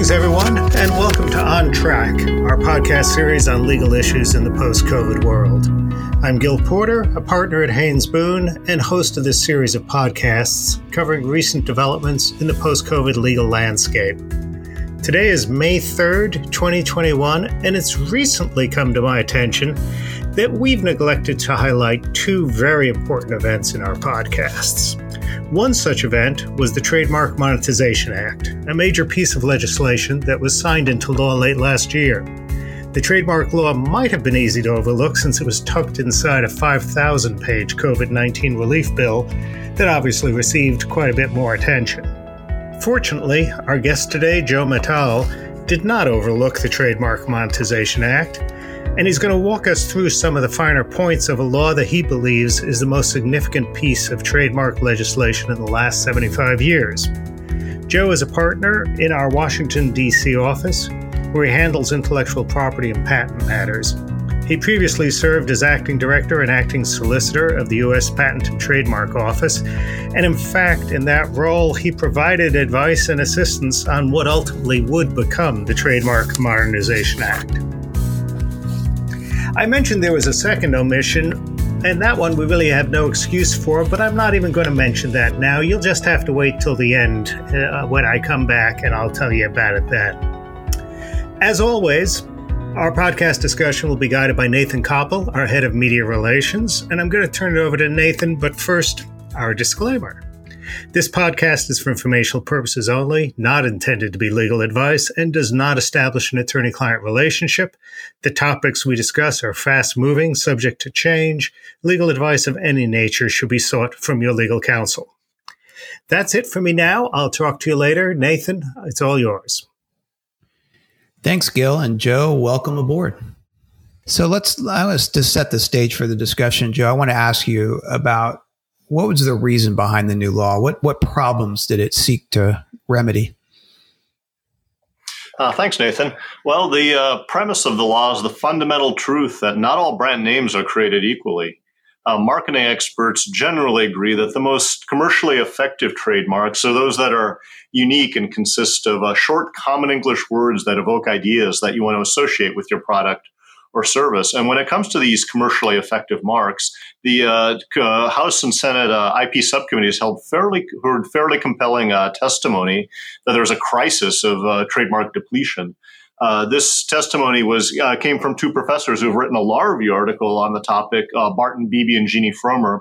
Greetings, everyone, and welcome to On Track, our podcast series on legal issues in the post COVID world. I'm Gil Porter, a partner at Haynes Boone, and host of this series of podcasts covering recent developments in the post COVID legal landscape. Today is May 3rd, 2021, and it's recently come to my attention that we've neglected to highlight two very important events in our podcasts. One such event was the Trademark Modernization Act, a major piece of legislation that was signed into law late last year. The trademark law might have been easy to overlook since it was tucked inside a 5,000 page COVID 19 relief bill that obviously received quite a bit more attention. Fortunately, our guest today, Joe Matal, did not overlook the Trademark Modernization Act and he's going to walk us through some of the finer points of a law that he believes is the most significant piece of trademark legislation in the last 75 years. Joe is a partner in our Washington, D.C. office, where he handles intellectual property and patent matters. He previously served as acting director and acting solicitor of the U.S. Patent and Trademark Office, and in fact, in that role, he provided advice and assistance on what ultimately would become the Trademark Modernization Act. I mentioned there was a second omission, and that one we really have no excuse for, but I'm not even going to mention that now. You'll just have to wait till the end uh, when I come back, and I'll tell you about it then. As always, our podcast discussion will be guided by Nathan Koppel, our head of media relations, and I'm going to turn it over to Nathan, but first, our disclaimer. This podcast is for informational purposes only, not intended to be legal advice, and does not establish an attorney client relationship. The topics we discuss are fast moving, subject to change. Legal advice of any nature should be sought from your legal counsel. That's it for me now. I'll talk to you later. Nathan, it's all yours. Thanks, Gil. And Joe, welcome aboard. So let's, let's just set the stage for the discussion. Joe, I want to ask you about what was the reason behind the new law? What what problems did it seek to remedy? Uh, thanks, Nathan. Well, the uh, premise of the law is the fundamental truth that not all brand names are created equally. Uh, marketing experts generally agree that the most commercially effective trademarks are those that are unique and consist of uh, short, common English words that evoke ideas that you want to associate with your product or service. And when it comes to these commercially effective marks, the uh, uh, House and Senate uh, IP subcommittees held fairly heard fairly compelling uh, testimony that there's a crisis of uh, trademark depletion. Uh, this testimony was came from two professors who have written a law review article on the topic, Barton Beebe and Jeannie Fromer,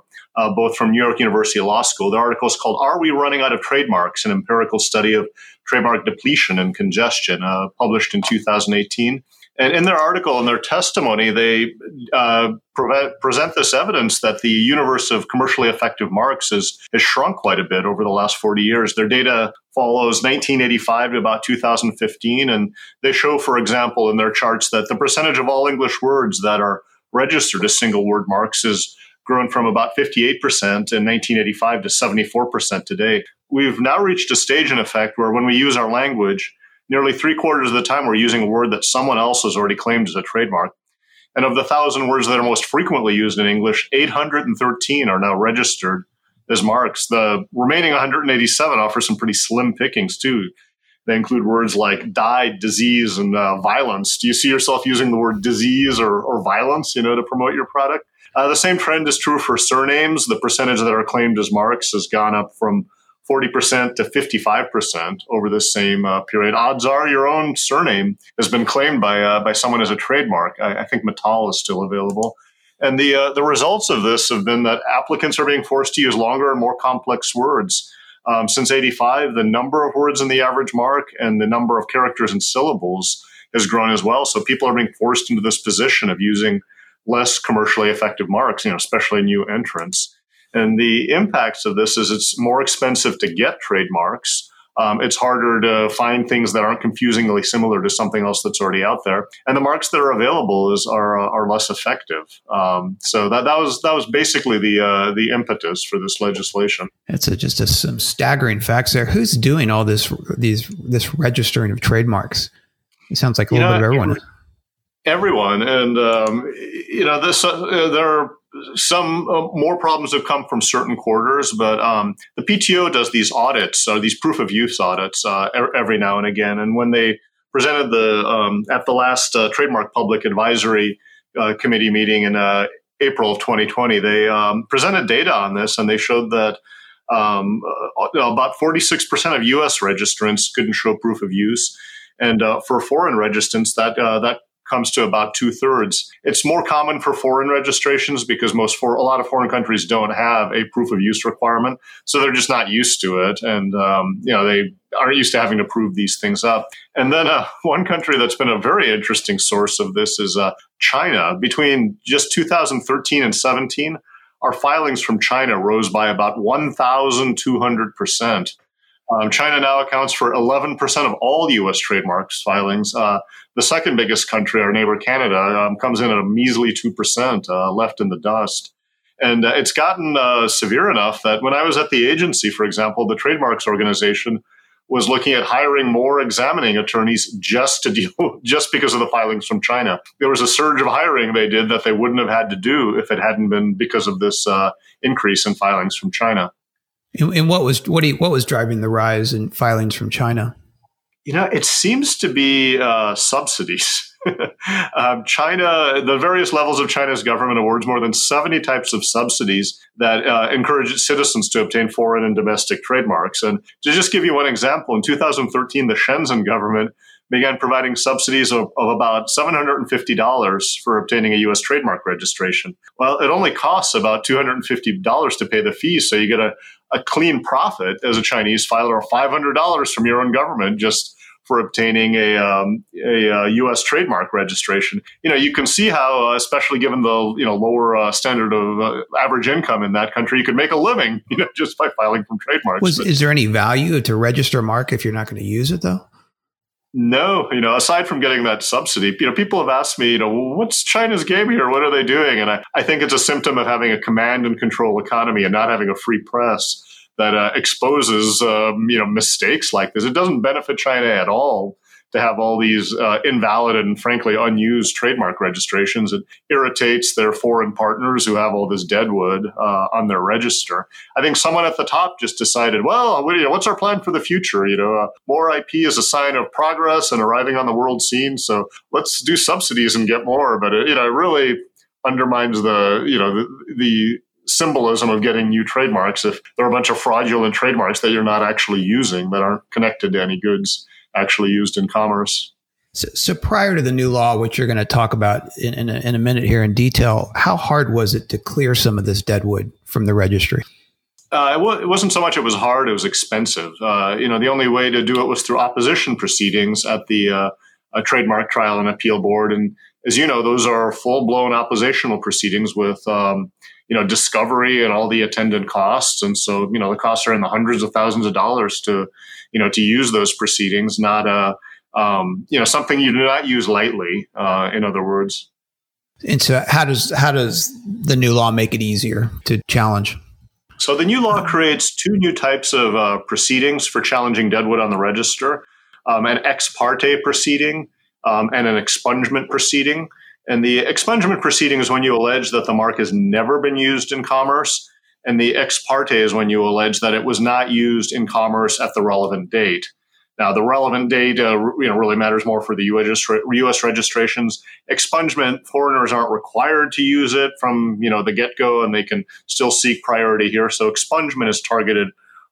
both from New York University Law School. The article is called "Are We Running Out of Trademarks? An Empirical Study of Trademark Depletion and Congestion," published in 2018. And in their article and their testimony, they uh, pre- present this evidence that the universe of commercially effective marks has, has shrunk quite a bit over the last 40 years. Their data follows 1985 to about 2015. And they show, for example, in their charts that the percentage of all English words that are registered as single word marks is grown from about 58% in 1985 to 74% today. We've now reached a stage in effect where when we use our language, nearly three quarters of the time we're using a word that someone else has already claimed as a trademark. And of the thousand words that are most frequently used in English, 813 are now registered as marks. The remaining 187 offer some pretty slim pickings too. They include words like died, disease, and uh, violence. Do you see yourself using the word disease or, or violence, you know, to promote your product? Uh, the same trend is true for surnames. The percentage that are claimed as marks has gone up from 40% to 55% over the same uh, period. Odds are your own surname has been claimed by, uh, by someone as a trademark. I, I, think Matal is still available. And the, uh, the results of this have been that applicants are being forced to use longer and more complex words. Um, since 85, the number of words in the average mark and the number of characters and syllables has grown as well. So people are being forced into this position of using less commercially effective marks, you know, especially new entrants. And the impacts of this is it's more expensive to get trademarks. Um, it's harder to find things that aren't confusingly similar to something else that's already out there, and the marks that are available is are, uh, are less effective. Um, so that, that was that was basically the uh, the impetus for this legislation. It's a, just a, some staggering facts there. Who's doing all this these this registering of trademarks? It sounds like a little know, bit of everyone. Everyone, and um, you know this. Uh, there are some uh, more problems have come from certain quarters, but um, the PTO does these audits, uh, these proof of use audits, uh, every now and again. And when they presented the um, at the last uh, trademark public advisory uh, committee meeting in uh, April of 2020, they um, presented data on this, and they showed that um, about 46% of U.S. registrants couldn't show proof of use, and for foreign registrants, that that comes to about two thirds. It's more common for foreign registrations because most for a lot of foreign countries don't have a proof of use requirement, so they're just not used to it, and um, you know they aren't used to having to prove these things up. And then uh, one country that's been a very interesting source of this is uh, China. Between just 2013 and 17, our filings from China rose by about 1,200 percent. Um, China now accounts for 11% of all U.S. trademarks filings. Uh, the second biggest country, our neighbor Canada, um, comes in at a measly 2%, uh, left in the dust. And uh, it's gotten uh, severe enough that when I was at the agency, for example, the trademarks organization was looking at hiring more examining attorneys just to deal, just because of the filings from China. There was a surge of hiring they did that they wouldn't have had to do if it hadn't been because of this uh, increase in filings from China. And, what was what, you, what was driving the rise in filings from China? You know, it seems to be uh, subsidies. um, China, the various levels of China's government awards more than 70 types of subsidies that uh, encourage citizens to obtain foreign and domestic trademarks. And to just give you one example, in 2013, the Shenzhen government began providing subsidies of, of, about $750 for obtaining a U.S. trademark registration. Well, it only costs about $250 to pay the fees, so you get a, a clean profit as a Chinese filer of $500 from your own government just for obtaining a, um, a, uh, U.S. trademark registration. You know, you can see how, uh, especially given the you know lower uh, standard of uh, average income in that country, you could make a living, you know, just by filing from trademarks. Was, is there any value to register a mark if you're not going to use it, though? No, you know, aside from getting that subsidy, you know, people have asked me, you know, what's China's game here? What are they doing? And I, I think it's a symptom of having a command and control economy and not having a free press that uh, exposes, um, you know, mistakes like this. It doesn't benefit China at all to have all these uh, invalid and frankly unused trademark registrations. It irritates their foreign partners who have all this deadwood uh, on their register. I think someone at the top just decided, well, what's our plan for the future? You know, uh, more IP is a sign of progress and arriving on the world scene. So let's do subsidies and get more. But it, you know, it really undermines the you know the, the symbolism of getting new trademarks if there are a bunch of fraudulent trademarks that you're not actually using that aren't connected to any goods actually used in commerce. So, so prior to the new law, which you're going to talk about in, in, a, in a minute here in detail, how hard was it to clear some of this deadwood from the registry? Uh, it, w- it, wasn't so much it was hard; it was expensive. Uh, you know, the only way to do it was through opposition proceedings at the uh, trademark trial and appeal board. And as you know, those are full blown oppositional proceedings with um, you know discovery and all the attendant costs. And so you know the costs are in the hundreds of thousands of dollars to you know, to use those proceedings, not a, um, you know, something you do not use lightly. Uh, in other words. And so, how does how does the new law make it easier to challenge? So the new law creates two new types of uh, proceedings for challenging deadwood on the register: um, an ex parte proceeding um, and an expungement proceeding. And the expungement proceeding is when you allege that the mark has never been used in commerce and the ex parte is when you allege that it was not used in commerce at the relevant date. Now, the relevant date, uh, you know, really matters more for the U.S. U.S. registrations. Expungement, foreigners aren't required to use it from you know the get go, and they can still seek priority here. So, expungement is targeted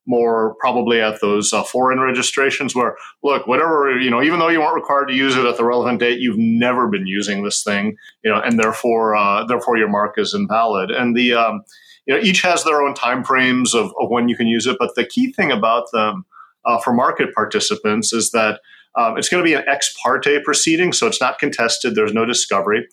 more probably at those uh, foreign registrations where look whatever you know even though you weren't required to use it at the relevant date you've never been using this thing you know and therefore uh, therefore your mark is invalid and the um, you know, each has their own time frames of, of when you can use it. But the key thing about them uh, for market participants is that um, it's going to be an ex parte proceeding, so it's not contested. There's no discovery.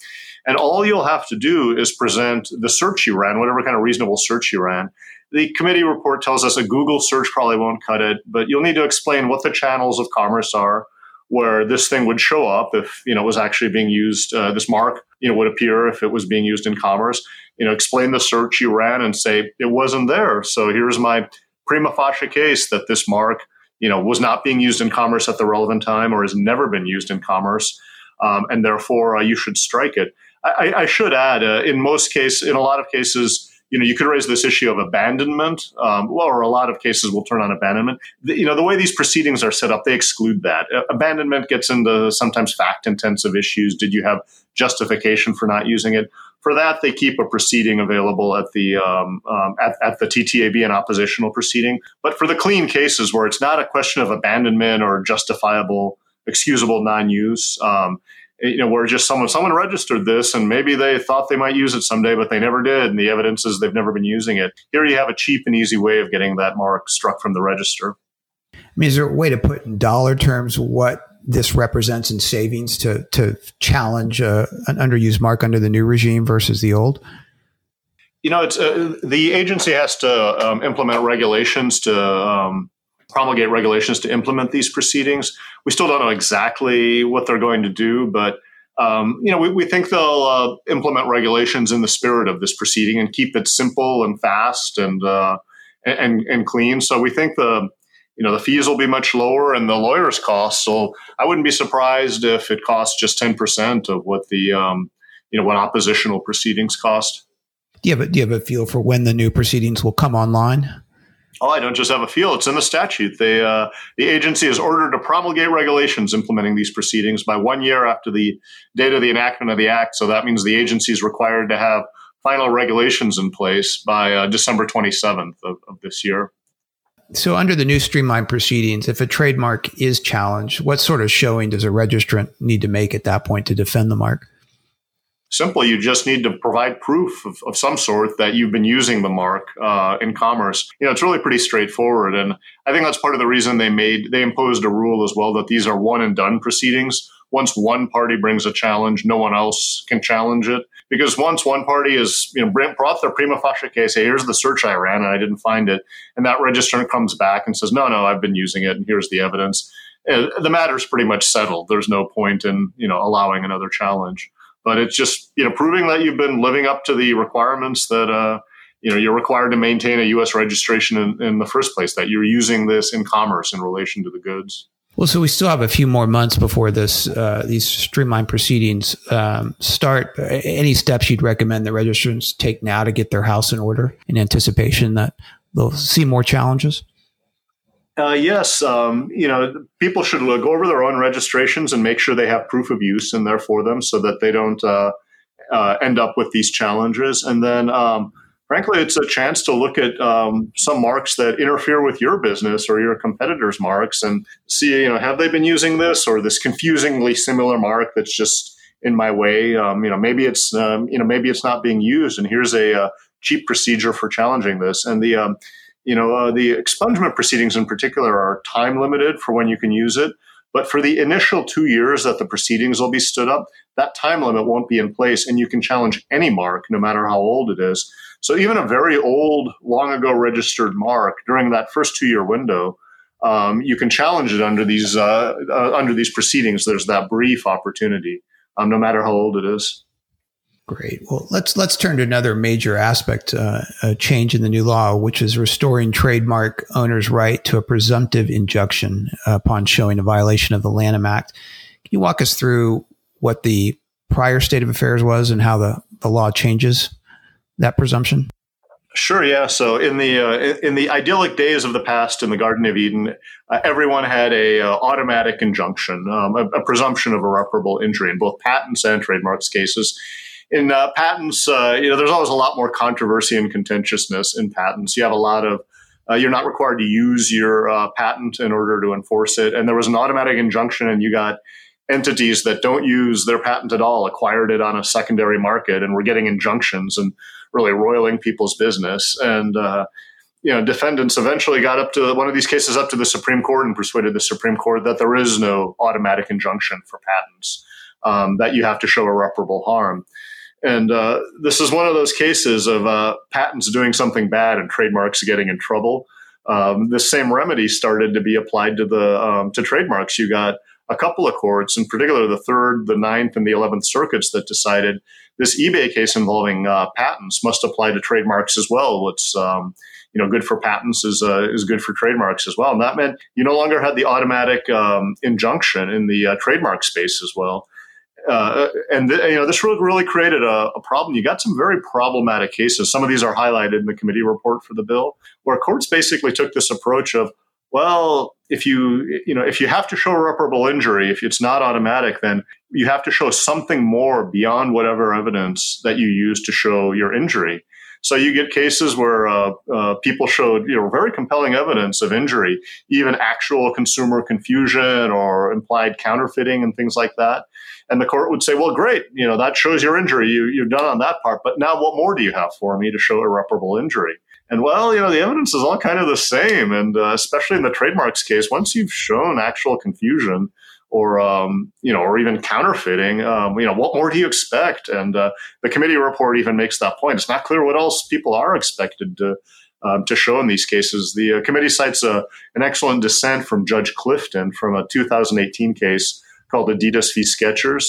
And all you'll have to do is present the search you ran, whatever kind of reasonable search you ran. The committee report tells us a Google search probably won't cut it, but you'll need to explain what the channels of commerce are, where this thing would show up if you know it was actually being used. Uh, this mark, you know, would appear if it was being used in commerce you know, explain the search you ran and say it wasn't there. So here's my prima facie case that this mark, you know, was not being used in commerce at the relevant time or has never been used in commerce, um, and therefore uh, you should strike it. I, I should add, uh, in most cases, in a lot of cases, you know, you could raise this issue of abandonment, um, well, or a lot of cases will turn on abandonment. The, you know, the way these proceedings are set up, they exclude that. Uh, abandonment gets into sometimes fact intensive issues. Did you have justification for not using it? For that, they keep a proceeding available at the um, um, at, at the TTAB, an oppositional proceeding. But for the clean cases where it's not a question of abandonment or justifiable, excusable non-use, um, you know, where just someone someone registered this and maybe they thought they might use it someday, but they never did, and the evidence is they've never been using it. Here you have a cheap and easy way of getting that mark struck from the register. I mean, is there a way to put in dollar terms what this represents in savings to to challenge uh, an underused mark under the new regime versus the old? You know, it's uh, the agency has to um, implement regulations to um, promulgate regulations to implement these proceedings. We still don't know exactly what they're going to do, but um, you know, we, we think they'll uh, implement regulations in the spirit of this proceeding and keep it simple and fast and uh, and and clean. So we think the you know the fees will be much lower and the lawyers' costs. So I wouldn't be surprised if it costs just ten percent of what the um, you know what oppositional proceedings cost. Do you have a, do you have a feel for when the new proceedings will come online? Oh, I don't just have a feel. It's in the statute. They, uh, the agency is ordered to promulgate regulations implementing these proceedings by one year after the date of the enactment of the act. So that means the agency is required to have final regulations in place by uh, December 27th of, of this year. So, under the new streamlined proceedings, if a trademark is challenged, what sort of showing does a registrant need to make at that point to defend the mark? Simple. You just need to provide proof of, of some sort that you've been using the mark uh, in commerce. You know, it's really pretty straightforward, and I think that's part of the reason they made they imposed a rule as well that these are one and done proceedings. Once one party brings a challenge, no one else can challenge it because once one party is you know brought their prima facie case, hey, here's the search I ran and I didn't find it, and that registrant comes back and says, no, no, I've been using it, and here's the evidence. Uh, the matter's pretty much settled. There's no point in you know allowing another challenge but it's just you know proving that you've been living up to the requirements that uh, you know you're required to maintain a U.S. registration in, in, the first place. That you're using this in commerce in relation to the goods. Well, so we still have a few more months before this uh, these streamlined proceedings um, start. Any steps you'd recommend the registrants take now to get their house in order in anticipation that they'll see more challenges? Uh, yes, um, you know, people should go over their own registrations and make sure they have proof of use in there for them, so that they don't uh, uh, end up with these challenges. And then, um, frankly, it's a chance to look at um, some marks that interfere with your business or your competitors' marks, and see, you know, have they been using this or this confusingly similar mark that's just in my way? Um, you know, maybe it's um, you know maybe it's not being used, and here's a, a uh, cheap procedure for challenging this. And the um, you know, uh, the expungement proceedings in particular are time limited for when you can use it. But for the initial two years that the proceedings will be stood up, that time limit won't be in place, and you can challenge any mark, no matter how old it is. So even a very old, long ago registered mark during that first two year window, um, you can challenge it under these uh, uh, under these proceedings. There's that brief opportunity, um, no matter how old it is. Great. Well, let's let's turn to another major aspect, uh, a change in the new law, which is restoring trademark owners' right to a presumptive injunction upon showing a violation of the Lanham Act. Can you walk us through what the prior state of affairs was and how the, the law changes that presumption? Sure. Yeah. So in the uh, in the idyllic days of the past in the Garden of Eden, uh, everyone had a uh, automatic injunction, um, a, a, presumption of irreparable injury in both patents and trademarks cases in uh, patents, uh, you know, there's always a lot more controversy and contentiousness in patents. You have a lot of uh, you're not required to use your uh, patent in order to enforce it, and there was an automatic injunction, and you got entities that don't use their patent at all acquired it on a secondary market, and were getting injunctions and really roiling people's business. And uh, you know, defendants eventually got up to one of these cases up to the Supreme Court and persuaded the Supreme Court that there is no automatic injunction for patents, um, that you have to show irreparable harm. And uh, this is one of those cases of uh, patents doing something bad and trademarks getting in trouble. Um, this same remedy started to be applied to the um, to trademarks. You got a couple of courts, in particular the Third, the Ninth, and the Eleventh Circuits, that decided this eBay case involving uh, patents must apply to trademarks as well. What's um, you know good for patents is uh, is good for trademarks as well. And that meant you no longer had the automatic um, injunction in the uh, trademark space as well uh, and th- you know this really, really created a, a, problem. You got some very problematic cases. Some of these are highlighted in the committee report for the bill, where courts basically took this approach of, well, if you you know if you have to show irreparable injury, if it's not automatic, then you have to show something more beyond whatever evidence that you use to show your injury. So you get cases where uh, uh, people showed you know very compelling evidence of injury, even actual consumer confusion or implied counterfeiting and things like that. And the court would say, "Well, great, you know that shows your injury. You, you've done on that part, but now what more do you have for me to show irreparable injury?" And well, you know, the evidence is all kind of the same, and uh, especially in the trademarks case, once you've shown actual confusion or um, you know, or even counterfeiting. Um, you know, what more do you expect? And uh, the committee report even makes that point. It's not clear what else people are expected to um, to show in these cases. The uh, committee cites a, an excellent dissent from Judge Clifton from a 2018 case called Adidas v. Skechers,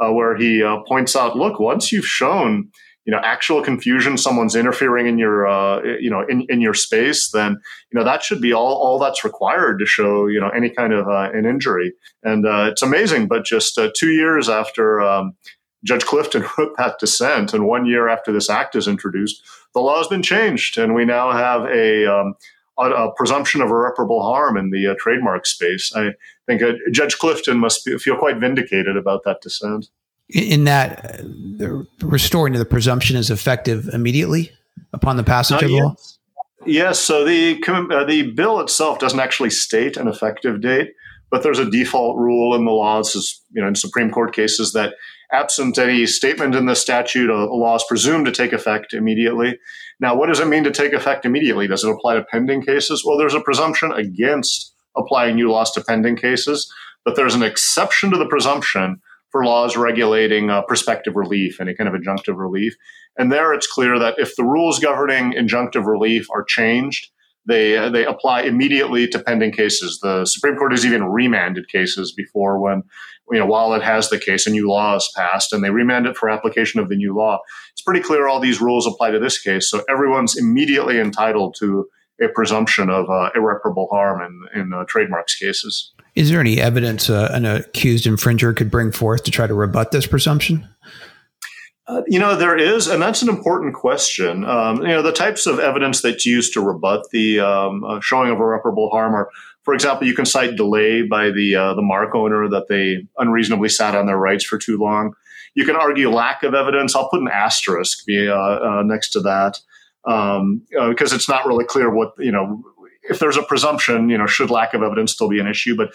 uh, where he uh, points out, look, once you've shown you know actual confusion someone's interfering in your uh, you know in, in your space then you know that should be all all that's required to show you know any kind of uh, an injury and uh, it's amazing but just uh, two years after um, judge clifton wrote that dissent and one year after this act is introduced the law has been changed and we now have a um, a, presumption of irreparable harm in the uh, trademark space. I think uh, Judge Clifton must be, feel quite vindicated about that dissent in that uh, restoring to the presumption is effective immediately upon the passage of the law? Yes. So the uh, the bill itself doesn't actually state an effective date, but there's a default rule in the law. This is you know in Supreme Court cases that absent any statement in the statute, a, a law is presumed to take effect immediately. Now, what does it mean to take effect immediately? Does it apply to pending cases? Well, there's a presumption against applying new laws to pending cases, but there's an exception to the presumption for laws regulating uh, prospective relief, any kind of injunctive relief. And there it's clear that if the rules governing injunctive relief are changed, they, they apply immediately to pending cases. The Supreme Court has even remanded cases before when, you know, while it has the case, a new law is passed and they remand it for application of the new law. It's pretty clear all these rules apply to this case. So everyone's immediately entitled to a presumption of uh, irreparable harm in, in uh, trademarks cases. Is there any evidence uh, an accused infringer could bring forth to try to rebut this presumption? Uh, you know, there is, and that's an important question. Um, you know, the types of evidence that's used to rebut the um, uh, showing of irreparable harm are, for example, you can cite delay by the uh, the mark owner that they unreasonably sat on their rights for too long. You can argue lack of evidence. I'll put an asterisk uh, uh, next to that um, because it's not really clear what you know if there's a presumption, you know, should lack of evidence still be an issue? But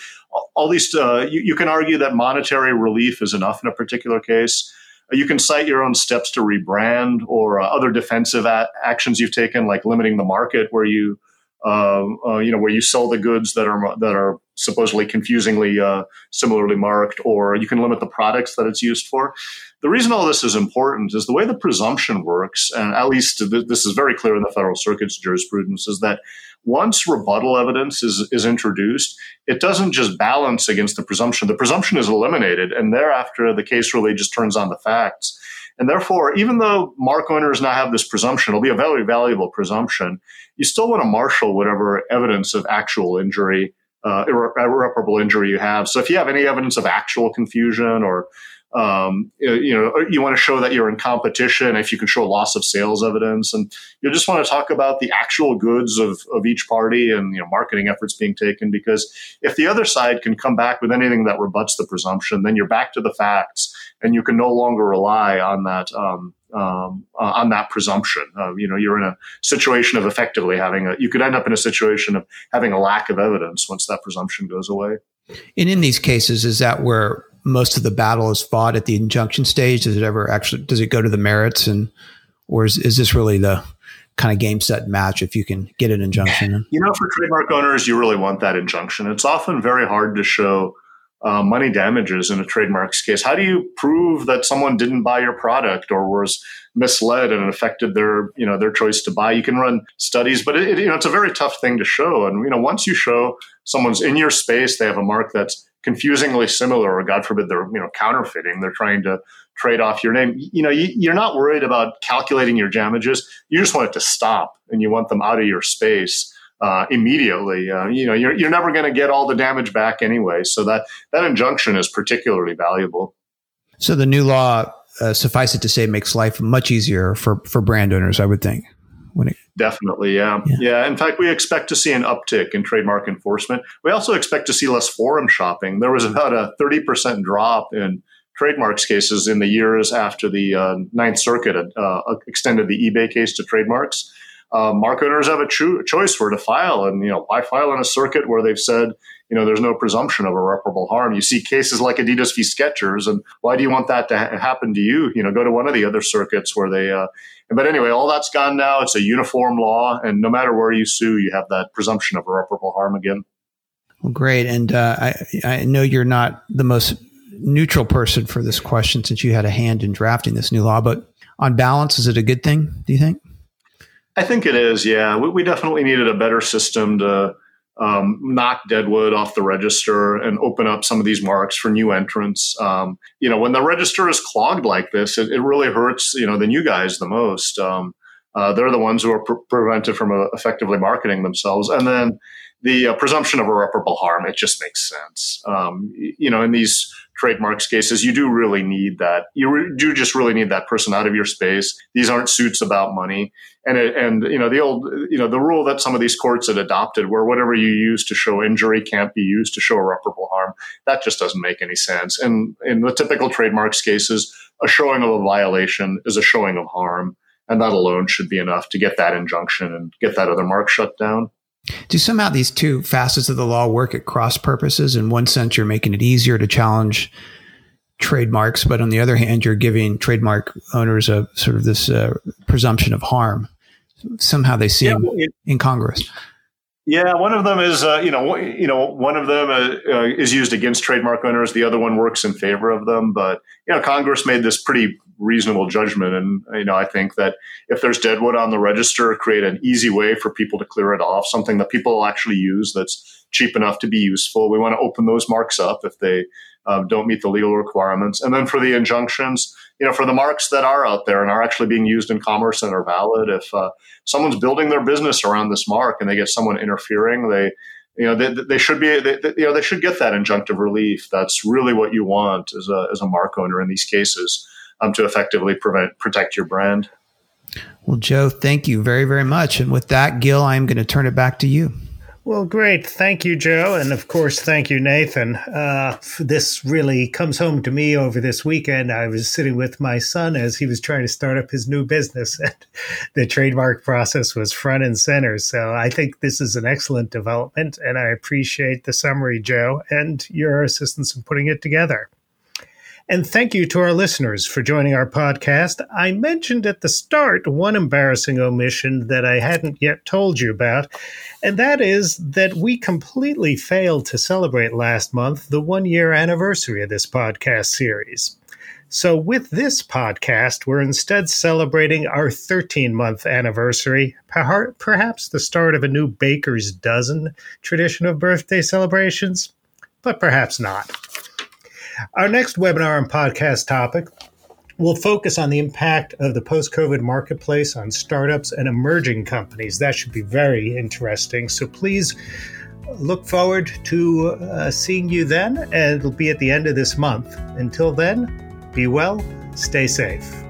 all these, uh, you, you, can argue that monetary relief is enough in a particular case. Uh, you can cite your own steps to rebrand or uh, other defensive actions you've taken, like limiting the market where you, uh, uh, you know, where you sell the goods that are that are supposedly confusingly uh, similarly marked, or you can limit the products that it's used for. The reason all this is important is the way the presumption works, and at least this is very clear in the Federal Circuit's jurisprudence, is that once rebuttal evidence is, is introduced, it doesn't just balance against the presumption. The presumption is eliminated, and thereafter the case really just turns on the facts. And therefore, even though mark owners now have this presumption, it'll be a very valuable presumption, you still want to marshal whatever evidence of actual injury, uh, irreparable injury you have. So if you have any evidence of actual confusion or um, you know, you want to show that you're in competition if you can show loss of sales evidence, and you just want to talk about the actual goods of, of each party and you know marketing efforts being taken. Because if the other side can come back with anything that rebuts the presumption, then you're back to the facts, and you can no longer rely on that um, um, uh, on that presumption. Uh, you know, you're in a situation of effectively having a. You could end up in a situation of having a lack of evidence once that presumption goes away. And in these cases, is that where most of the battle is fought at the injunction stage? Does it ever actually does it go to the merits and or is, is this really the kind of game set match if you can get an injunction? You know, for trademark owners, you really want that injunction. It's often very hard to show uh, money damages in a trademarks case. How do you prove that someone didn't buy your product or was misled and affected their you know their choice to buy? You can run studies, but it, you know it's a very tough thing to show. And you know once you show someone's in your space, they have a mark that's confusingly similar, or God forbid they're you know counterfeiting. They're trying to trade off your name. You know, you, are not worried about calculating your damages. You just want it to stop, and you want them out of your space uh, immediately. Uh, you know, you're, you're never going to get all the damage back anyway. So that that injunction is particularly valuable. So the new law, uh, suffice it to say, makes life much easier for for brand owners. I would think. When it, Definitely, yeah. yeah. yeah. In fact, we expect to see an uptick in trademark enforcement. We also expect to see less forum shopping. There was about a 30% drop in trademarks cases in the years after the uh, Ninth Circuit uh, extended the eBay case to trademarks. Uh, mark owners have a cho- choice where to file, and you know why file in a circuit where they've said you know there's no presumption of irreparable harm. You see cases like Adidas v. Skechers, and why do you want that to ha- happen to you? You know, go to one of the other circuits where they. Uh, but anyway, all that's gone now. It's a uniform law, and no matter where you sue, you have that presumption of irreparable harm again. Well, great, and uh, I I know you're not the most neutral person for this question since you had a hand in drafting this new law. But on balance, is it a good thing? Do you think? I think it is. Yeah, we, we definitely needed a better system to um, knock Deadwood off the register and open up some of these marks for new entrants. Um, you know, when the register is clogged like this, it, it really hurts you know the new guys the most. Um, uh, they're the ones who are pre- prevented from uh, effectively marketing themselves, and then the uh, presumption of irreparable harm. It just makes sense. Um, you know, in these trademarks cases, you do really need that. You re- do just really need that person out of your space. These aren't suits about money. And it, and you know the old you know the rule that some of these courts had adopted, where whatever you use to show injury can't be used to show irreparable harm. That just doesn't make any sense. And in the typical trademarks cases, a showing of a violation is a showing of harm, and that alone should be enough to get that injunction and get that other mark shut down. Do somehow these two facets of the law work at cross purposes? In one sense, you're making it easier to challenge trademarks, but on the other hand, you're giving trademark owners a sort of this uh, presumption of harm. Somehow they seem yeah, it, incongruous. Yeah, one of them is uh, you know you know one of them uh, uh, is used against trademark owners. The other one works in favor of them. But you know, Congress made this pretty reasonable judgment, and you know I think that if there's deadwood on the register, create an easy way for people to clear it off, something that people actually use that's cheap enough to be useful. We want to open those marks up if they um, don't meet the legal requirements, and then for the injunctions you know, for the marks that are out there and are actually being used in commerce and are valid, if uh, someone's building their business around this mark and they get someone interfering, they, you know, they, they should be, they, you know, they should get that injunctive relief. That's really what you want as a, as a mark owner in these cases um, to effectively prevent, protect your brand. Well, Joe, thank you very, very much. And with that, Gil, I'm going to turn it back to you. Well, great. Thank you, Joe. And of course, thank you, Nathan. Uh, this really comes home to me over this weekend. I was sitting with my son as he was trying to start up his new business, and the trademark process was front and center. So I think this is an excellent development, and I appreciate the summary, Joe, and your assistance in putting it together. And thank you to our listeners for joining our podcast. I mentioned at the start one embarrassing omission that I hadn't yet told you about, and that is that we completely failed to celebrate last month the one year anniversary of this podcast series. So, with this podcast, we're instead celebrating our 13 month anniversary, perhaps the start of a new baker's dozen tradition of birthday celebrations, but perhaps not. Our next webinar and podcast topic will focus on the impact of the post COVID marketplace on startups and emerging companies. That should be very interesting. So please look forward to uh, seeing you then, and it'll be at the end of this month. Until then, be well, stay safe.